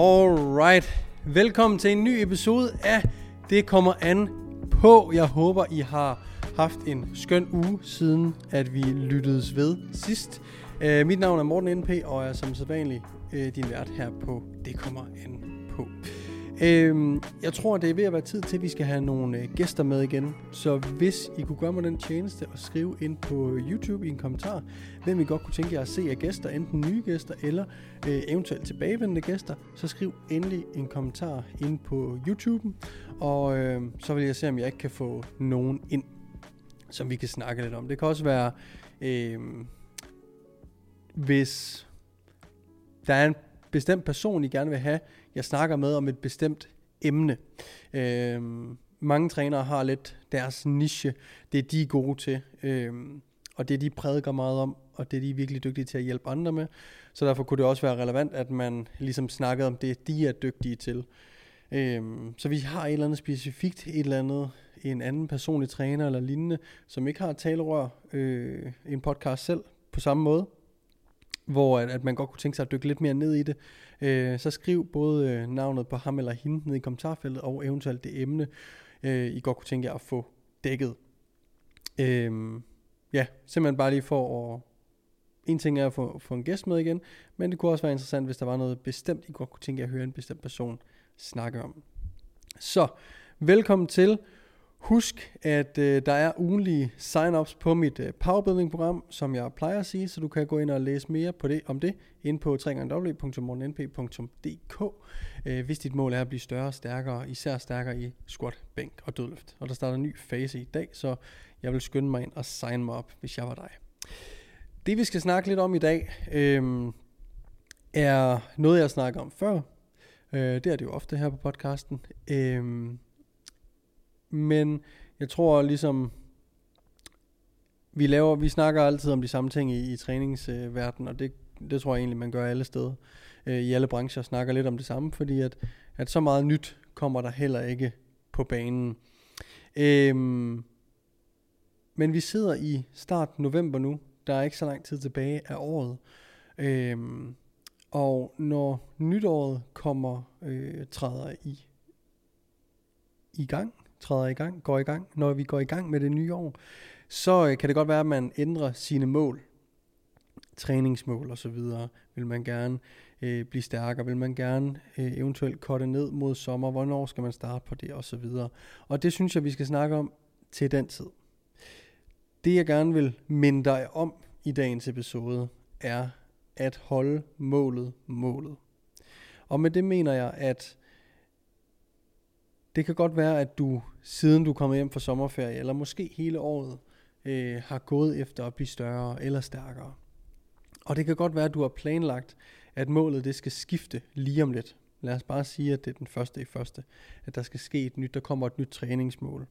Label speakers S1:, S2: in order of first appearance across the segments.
S1: Alright, velkommen til en ny episode af Det kommer an på. Jeg håber, I har haft en skøn uge siden, at vi lyttedes ved sidst. Uh, mit navn er Morten NP, og er som sædvanlig uh, din vært her på Det kommer an på. Øhm, jeg tror, det er ved at være tid til, at vi skal have nogle øh, gæster med igen. Så hvis I kunne gøre mig den tjeneste og skrive ind på YouTube i en kommentar, hvem I godt kunne tænke jer at se af gæster, enten nye gæster eller øh, eventuelt tilbagevendende gæster, så skriv endelig en kommentar ind på YouTube, og øh, så vil jeg se, om jeg ikke kan få nogen ind, som vi kan snakke lidt om. Det kan også være, øh, hvis der er en bestemt person, I gerne vil have, jeg snakker med om et bestemt emne. Øhm, mange trænere har lidt deres niche, det de er gode til, øhm, og det de prædiker meget om, og det de er virkelig dygtige til at hjælpe andre med. Så derfor kunne det også være relevant, at man ligesom snakkede om det, de er dygtige til. Øhm, så vi har et eller andet specifikt, et eller andet, en anden personlig træner eller lignende, som ikke har talerør, øh, en podcast selv på samme måde, hvor at, at man godt kunne tænke sig at dykke lidt mere ned i det, øh, så skriv både øh, navnet på ham eller hende ned i kommentarfeltet, og eventuelt det emne, øh, I godt kunne tænke jer at få dækket. Øh, ja, simpelthen bare lige for at... En ting er at få, få en gæst med igen, men det kunne også være interessant, hvis der var noget bestemt, I godt kunne tænke jer at høre en bestemt person snakke om. Så, velkommen til. Husk, at øh, der er ugenlige sign-ups på mit øh, powerbuilding-program, som jeg plejer at sige, så du kan gå ind og læse mere på det, om det ind på www.morgennp.dk, øh, hvis dit mål er at blive større og stærkere, især stærkere i squat, bænk og dødløft. Og der starter en ny fase i dag, så jeg vil skynde mig ind og sign mig op, hvis jeg var dig. Det vi skal snakke lidt om i dag, øh, er noget jeg snakker om før. Øh, det er det jo ofte her på podcasten. Øh, men jeg tror ligesom, vi laver, vi snakker altid om de samme ting i, i træningsverdenen, og det, det tror jeg egentlig, man gør alle steder. Øh, I alle brancher snakker lidt om det samme, fordi at, at så meget nyt kommer der heller ikke på banen. Øhm, men vi sidder i start november nu. Der er ikke så lang tid tilbage af året. Øhm, og når nytåret kommer, øh, træder i, i gang, træder i gang, går i gang, når vi går i gang med det nye år, så øh, kan det godt være, at man ændrer sine mål, træningsmål og så videre. Vil man gerne øh, blive stærkere? Vil man gerne øh, eventuelt korte ned mod sommer? Hvornår skal man starte på det og så videre? Og det synes jeg, vi skal snakke om til den tid. Det jeg gerne vil minde dig om i dagens episode, er at holde målet målet. Og med det mener jeg, at det kan godt være, at du siden du kommer hjem fra sommerferie, eller måske hele året, øh, har gået efter at blive større eller stærkere. Og det kan godt være, at du har planlagt, at målet det skal skifte lige om lidt. Lad os bare sige, at det er den første i første, at der skal ske et nyt, der kommer et nyt træningsmål.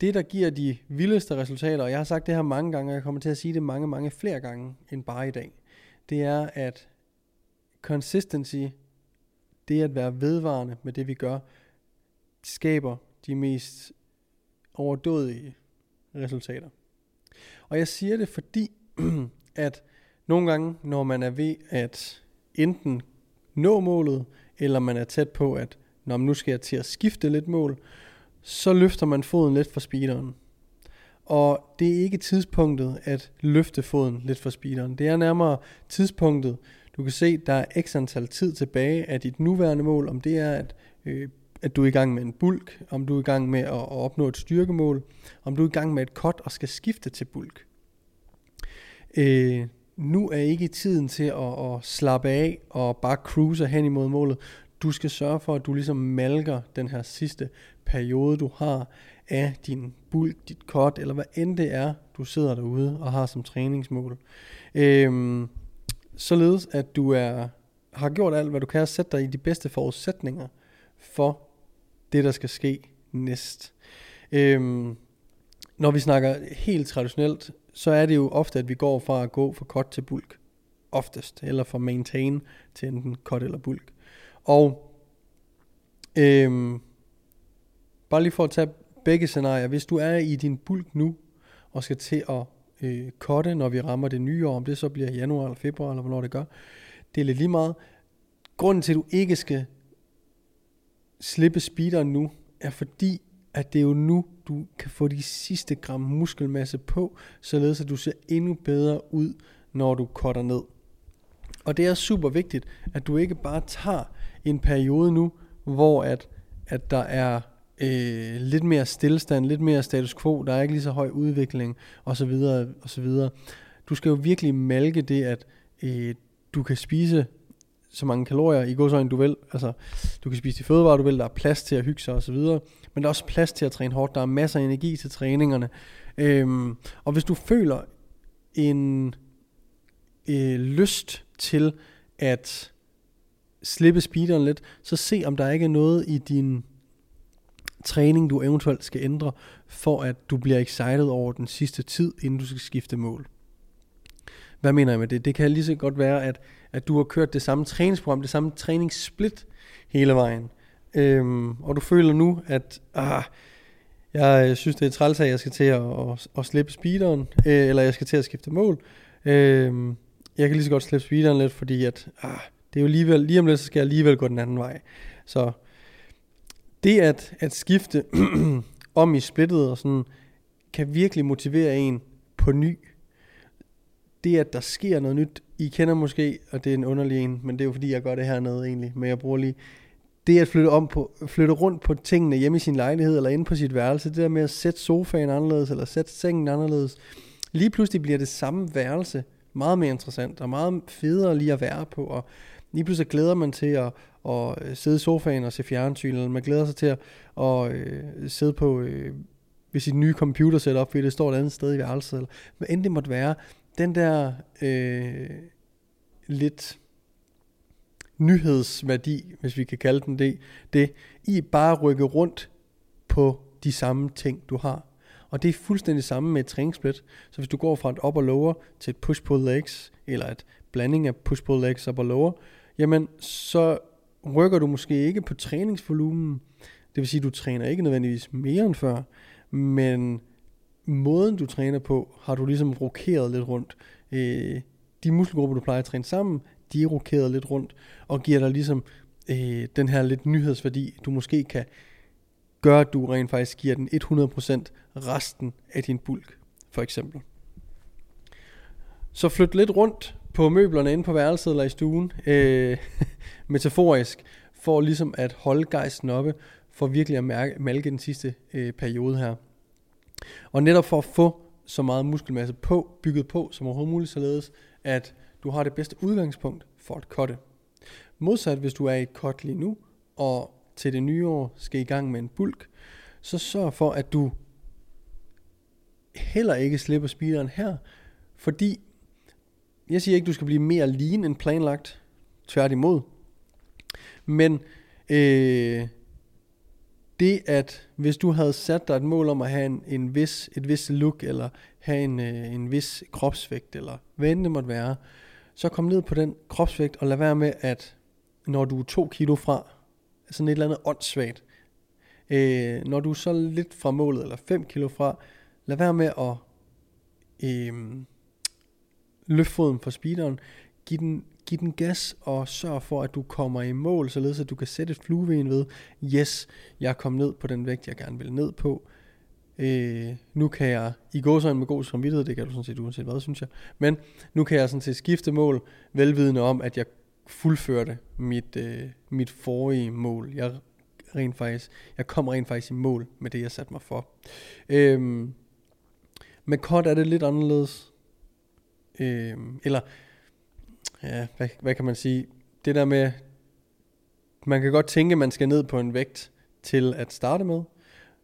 S1: Det, der giver de vildeste resultater, og jeg har sagt det her mange gange, og jeg kommer til at sige det mange, mange flere gange end bare i dag, det er, at consistency det at være vedvarende med det, vi gør, skaber de mest overdådige resultater. Og jeg siger det, fordi at nogle gange, når man er ved at enten nå målet, eller man er tæt på, at når nu skal jeg til at skifte lidt mål, så løfter man foden lidt for speederen. Og det er ikke tidspunktet at løfte foden lidt for speederen. Det er nærmere tidspunktet, du kan se, der er x antal tid tilbage af dit nuværende mål, om det er, at, øh, at du er i gang med en bulk, om du er i gang med at, at opnå et styrkemål, om du er i gang med et cut og skal skifte til bulk. Øh, nu er ikke tiden til at, at slappe af og bare cruise hen imod målet. Du skal sørge for, at du ligesom malker den her sidste periode, du har af din bulk, dit cut, eller hvad end det er, du sidder derude og har som træningsmål. Øh, således at du er, har gjort alt, hvad du kan, og sætte dig i de bedste forudsætninger for det, der skal ske næst. Øhm, når vi snakker helt traditionelt, så er det jo ofte, at vi går fra at gå fra cut til bulk. Oftest. Eller fra maintain til enten cut eller bulk. Og øhm, bare lige for at tage begge scenarier. Hvis du er i din bulk nu, og skal til at øh, kotte, når vi rammer det nye år, om det så bliver januar eller februar, eller hvornår det gør. Det er lidt lige meget. grunden til, at du ikke skal slippe speederen nu, er fordi, at det er jo nu, du kan få de sidste gram muskelmasse på, således at du ser endnu bedre ud, når du cutter ned. Og det er super vigtigt, at du ikke bare tager en periode nu, hvor at, at der er øh, lidt mere stillestand, lidt mere status quo, der er ikke lige så høj udvikling, osv. osv. Du skal jo virkelig malke det, at øh, du kan spise så mange kalorier i godsøjne du vil. Altså, du kan spise de fødevarer du vil, der er plads til at hygge sig osv. Men der er også plads til at træne hårdt. Der er masser af energi til træningerne. Øhm, og hvis du føler en øh, lyst til at slippe speederen lidt, så se om der ikke er noget i din træning, du eventuelt skal ændre, for at du bliver excited over den sidste tid, inden du skal skifte mål. Hvad mener jeg med det? Det kan lige så godt være, at, at du har kørt det samme træningsprogram, det samme træningssplit hele vejen. Øhm, og du føler nu, at ah, jeg synes, det er træls, at jeg skal til at, at, at slippe speederen, øh, eller jeg skal til at skifte mål. Øh, jeg kan lige så godt slippe speederen lidt, fordi at, ah, det er jo alligevel, lige om lidt, så skal jeg alligevel gå den anden vej. Så det at, at skifte om i splittet og sådan, kan virkelig motivere en på ny. Det at der sker noget nyt, I kender måske, og det er en underlig en, men det er jo fordi, jeg gør det hernede egentlig, men jeg bruger lige, det at flytte, om på, flytte rundt på tingene hjemme i sin lejlighed, eller inde på sit værelse, det der med at sætte sofaen anderledes, eller sætte sengen anderledes, lige pludselig bliver det samme værelse meget mere interessant, og meget federe lige at være på, og lige pludselig glæder man til at, at øh, sidde i sofaen og se fjernsyn, eller man glæder sig til at, at øh, sidde på øh, ved sit nye computer setup, fordi det står et andet sted i værelset, eller hvad end det måtte være. Den der øh, lidt nyhedsværdi, hvis vi kan kalde den det, det i bare rykke rundt på de samme ting, du har. Og det er fuldstændig samme med et træningssplit. Så hvis du går fra et upper lower til et push-pull legs, eller et blanding af push-pull legs upper lower, jamen så rykker du måske ikke på træningsvolumen. Det vil sige, at du træner ikke nødvendigvis mere end før, men måden du træner på, har du ligesom rokeret lidt rundt. Øh, de muskelgrupper, du plejer at træne sammen, de er rokeret lidt rundt, og giver dig ligesom øh, den her lidt nyhedsværdi, du måske kan gøre, at du rent faktisk giver den 100% resten af din bulk, for eksempel. Så flyt lidt rundt på møblerne inde på værelset eller i stuen, øh, metaforisk, for ligesom at holde gejsten oppe, for virkelig at mærke, malke den sidste øh, periode her. Og netop for at få så meget muskelmasse på, bygget på som overhovedet muligt, således at du har det bedste udgangspunkt for at cutte. Modsat hvis du er i et cut lige nu, og til det nye år skal i gang med en bulk, så sørg for, at du heller ikke slipper speederen her, fordi jeg siger ikke, du skal blive mere lean end planlagt, tværtimod. Men øh, det at hvis du havde sat dig et mål om at have en, en vis, et vis look, eller have en, øh, en vis kropsvægt, eller hvad end det måtte være, så kom ned på den kropsvægt, og lad være med, at når du er to kilo fra, sådan et eller andet åndssvagt, øh, når du er så lidt fra målet, eller 5 kilo fra, lad være med at øh, løft foden fra speederen, giv den, giv den gas, og sørg for, at du kommer i mål, således at du kan sætte et flueben ved, yes, jeg kom ned på den vægt, jeg gerne vil ned på, Øh, nu kan jeg, i gå sådan med god samvittighed, det kan du sådan set uanset hvad, synes jeg, men nu kan jeg sådan set skifte mål, velvidende om, at jeg fuldførte mit, øh, mit forrige mål. Jeg rent faktisk, jeg kom rent faktisk i mål med det, jeg satte mig for. Øhm, med kort er det lidt anderledes. Øh, eller, ja, hvad, hvad kan man sige? Det der med, man kan godt tænke, at man skal ned på en vægt til at starte med,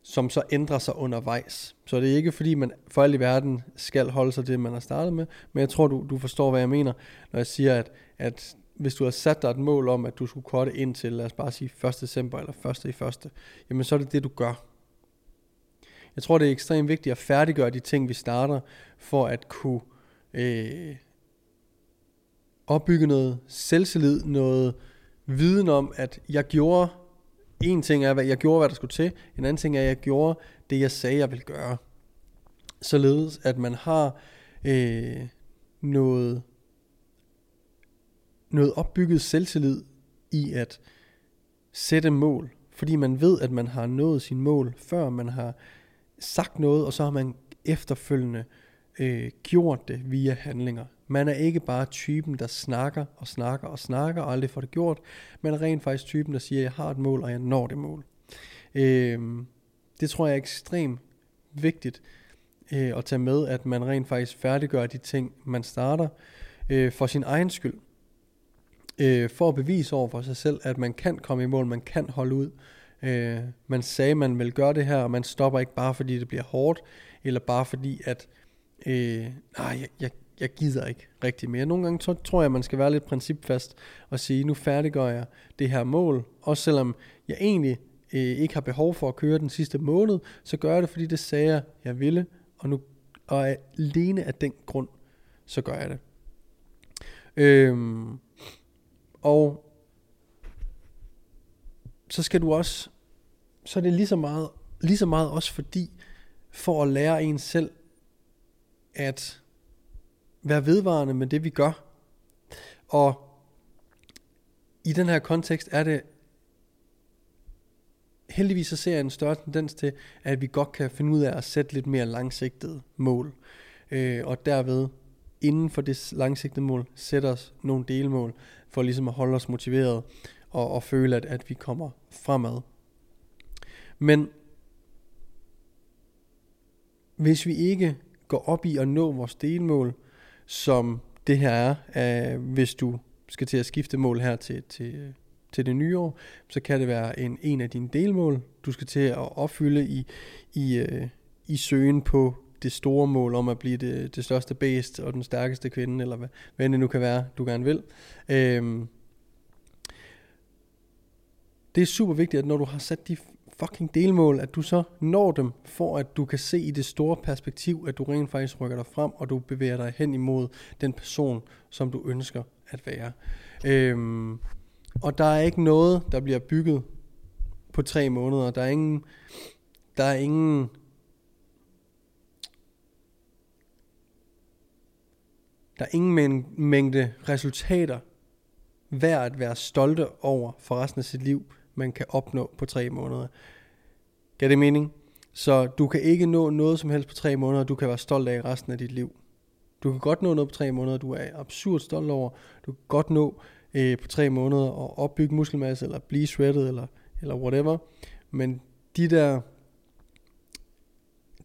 S1: som så ændrer sig undervejs. Så det er ikke fordi, man for alt i verden skal holde sig til det, man har startet med, men jeg tror, du, du forstår, hvad jeg mener, når jeg siger, at, at hvis du har sat dig et mål om, at du skulle korte ind til, lad os bare sige 1. december eller 1. i første, jamen så er det det, du gør. Jeg tror, det er ekstremt vigtigt at færdiggøre de ting, vi starter, for at kunne øh, opbygge noget selvtillid, noget viden om, at jeg gjorde en ting er, hvad jeg gjorde, hvad der skulle til. En anden ting er, at jeg gjorde det, jeg sagde, jeg ville gøre. Således, at man har øh, noget, noget opbygget selvtillid i at sætte mål, fordi man ved, at man har nået sin mål, før man har sagt noget, og så har man efterfølgende øh, Øh, gjort det via handlinger. Man er ikke bare typen, der snakker og snakker og snakker og aldrig får det gjort. Man er rent faktisk typen, der siger, jeg har et mål, og jeg når det mål. Øh, det tror jeg er ekstremt vigtigt øh, at tage med, at man rent faktisk færdiggør de ting, man starter øh, for sin egen skyld. Øh, for at bevise over for sig selv, at man kan komme i mål, man kan holde ud. Øh, man sagde, man vil gøre det her, og man stopper ikke bare fordi det bliver hårdt, eller bare fordi at, øh, nej, jeg, jeg, jeg gider ikke rigtig mere. Nogle gange tror jeg, man skal være lidt principfast og sige, nu færdiggør jeg det her mål, også selvom jeg egentlig øh, ikke har behov for at køre den sidste måned, så gør jeg det, fordi det sagde jeg, jeg ville, og nu og alene af den grund, så gør jeg det. Øhm, og så skal du også, så er det lige så meget, lige så meget også fordi, for at lære en selv, at være vedvarende med det, vi gør. Og i den her kontekst er det heldigvis så ser jeg en større tendens til, at vi godt kan finde ud af at sætte lidt mere langsigtede mål. Øh, og derved inden for det langsigtede mål sætte os nogle delmål, for ligesom at holde os motiveret og, og føle, at, at vi kommer fremad. Men hvis vi ikke går op i at nå vores delmål, som det her er, øh, hvis du skal til at skifte mål her til, til, til det nye år, så kan det være en, en af dine delmål, du skal til at opfylde i, i, øh, i søgen på det store mål om at blive det, det største bæst og den stærkeste kvinde, eller hvad, hvad det nu kan være, du gerne vil. Øhm, det er super vigtigt, at når du har sat de fucking delmål, at du så når dem, for at du kan se i det store perspektiv, at du rent faktisk rykker dig frem, og du bevæger dig hen imod den person, som du ønsker at være. Øhm, og der er ikke noget, der bliver bygget på tre måneder. Der er ingen, der er ingen der er ingen mængde resultater værd at være stolte over for resten af sit liv, man kan opnå på tre måneder. Gør det mening? Så du kan ikke nå noget som helst på tre måneder, du kan være stolt af resten af dit liv. Du kan godt nå noget på tre måneder, du er absurd stolt over. Du kan godt nå øh, på tre måneder at opbygge muskelmasse, eller blive shredded, eller, eller whatever. Men de der,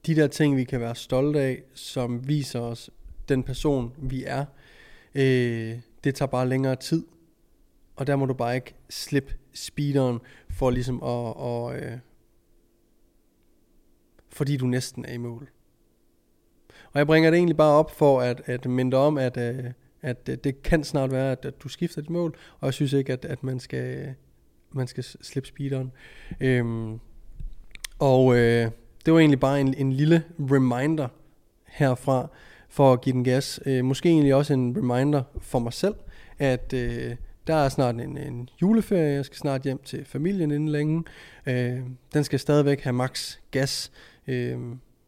S1: de der ting, vi kan være stolte af, som viser os den person, vi er, øh, det tager bare længere tid. Og der må du bare ikke slippe speederen for ligesom at, og, øh, fordi du næsten er i mål. Og jeg bringer det egentlig bare op for at, at minde om, at, øh, at det kan snart være, at, at du skifter dit mål, og jeg synes ikke, at, at man skal man skal slippe speederen. Øhm, og øh, det var egentlig bare en, en lille reminder herfra, for at give den gas. Øh, måske egentlig også en reminder for mig selv, at øh, der er snart en, en juleferie, jeg skal snart hjem til familien inden længe. Øh, den skal stadigvæk have max gas, øh,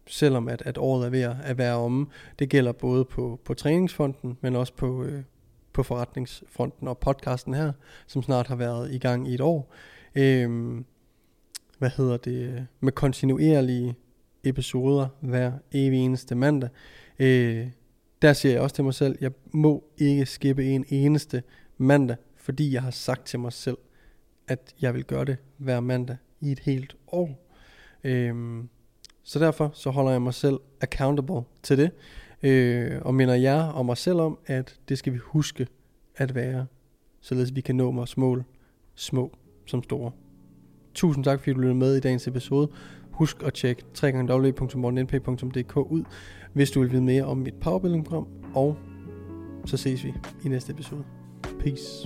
S1: selvom at, at året er ved at være omme. Det gælder både på, på træningsfronten, men også på, øh, på forretningsfronten og podcasten her, som snart har været i gang i et år. Øh, hvad hedder det? Med kontinuerlige episoder hver evig eneste mandag. Øh, der siger jeg også til mig selv, jeg må ikke skippe en eneste mandag, fordi jeg har sagt til mig selv, at jeg vil gøre det hver mandag i et helt år. Øhm, så derfor så holder jeg mig selv accountable til det, øh, og minder jer og mig selv om, at det skal vi huske at være, således vi kan nå vores mål, små som store. Tusind tak fordi du lyttede med i dagens episode. Husk at tjekke www.morgennp.dk ud, hvis du vil vide mere om mit powerbuilding program, og så ses vi i næste episode. Peace.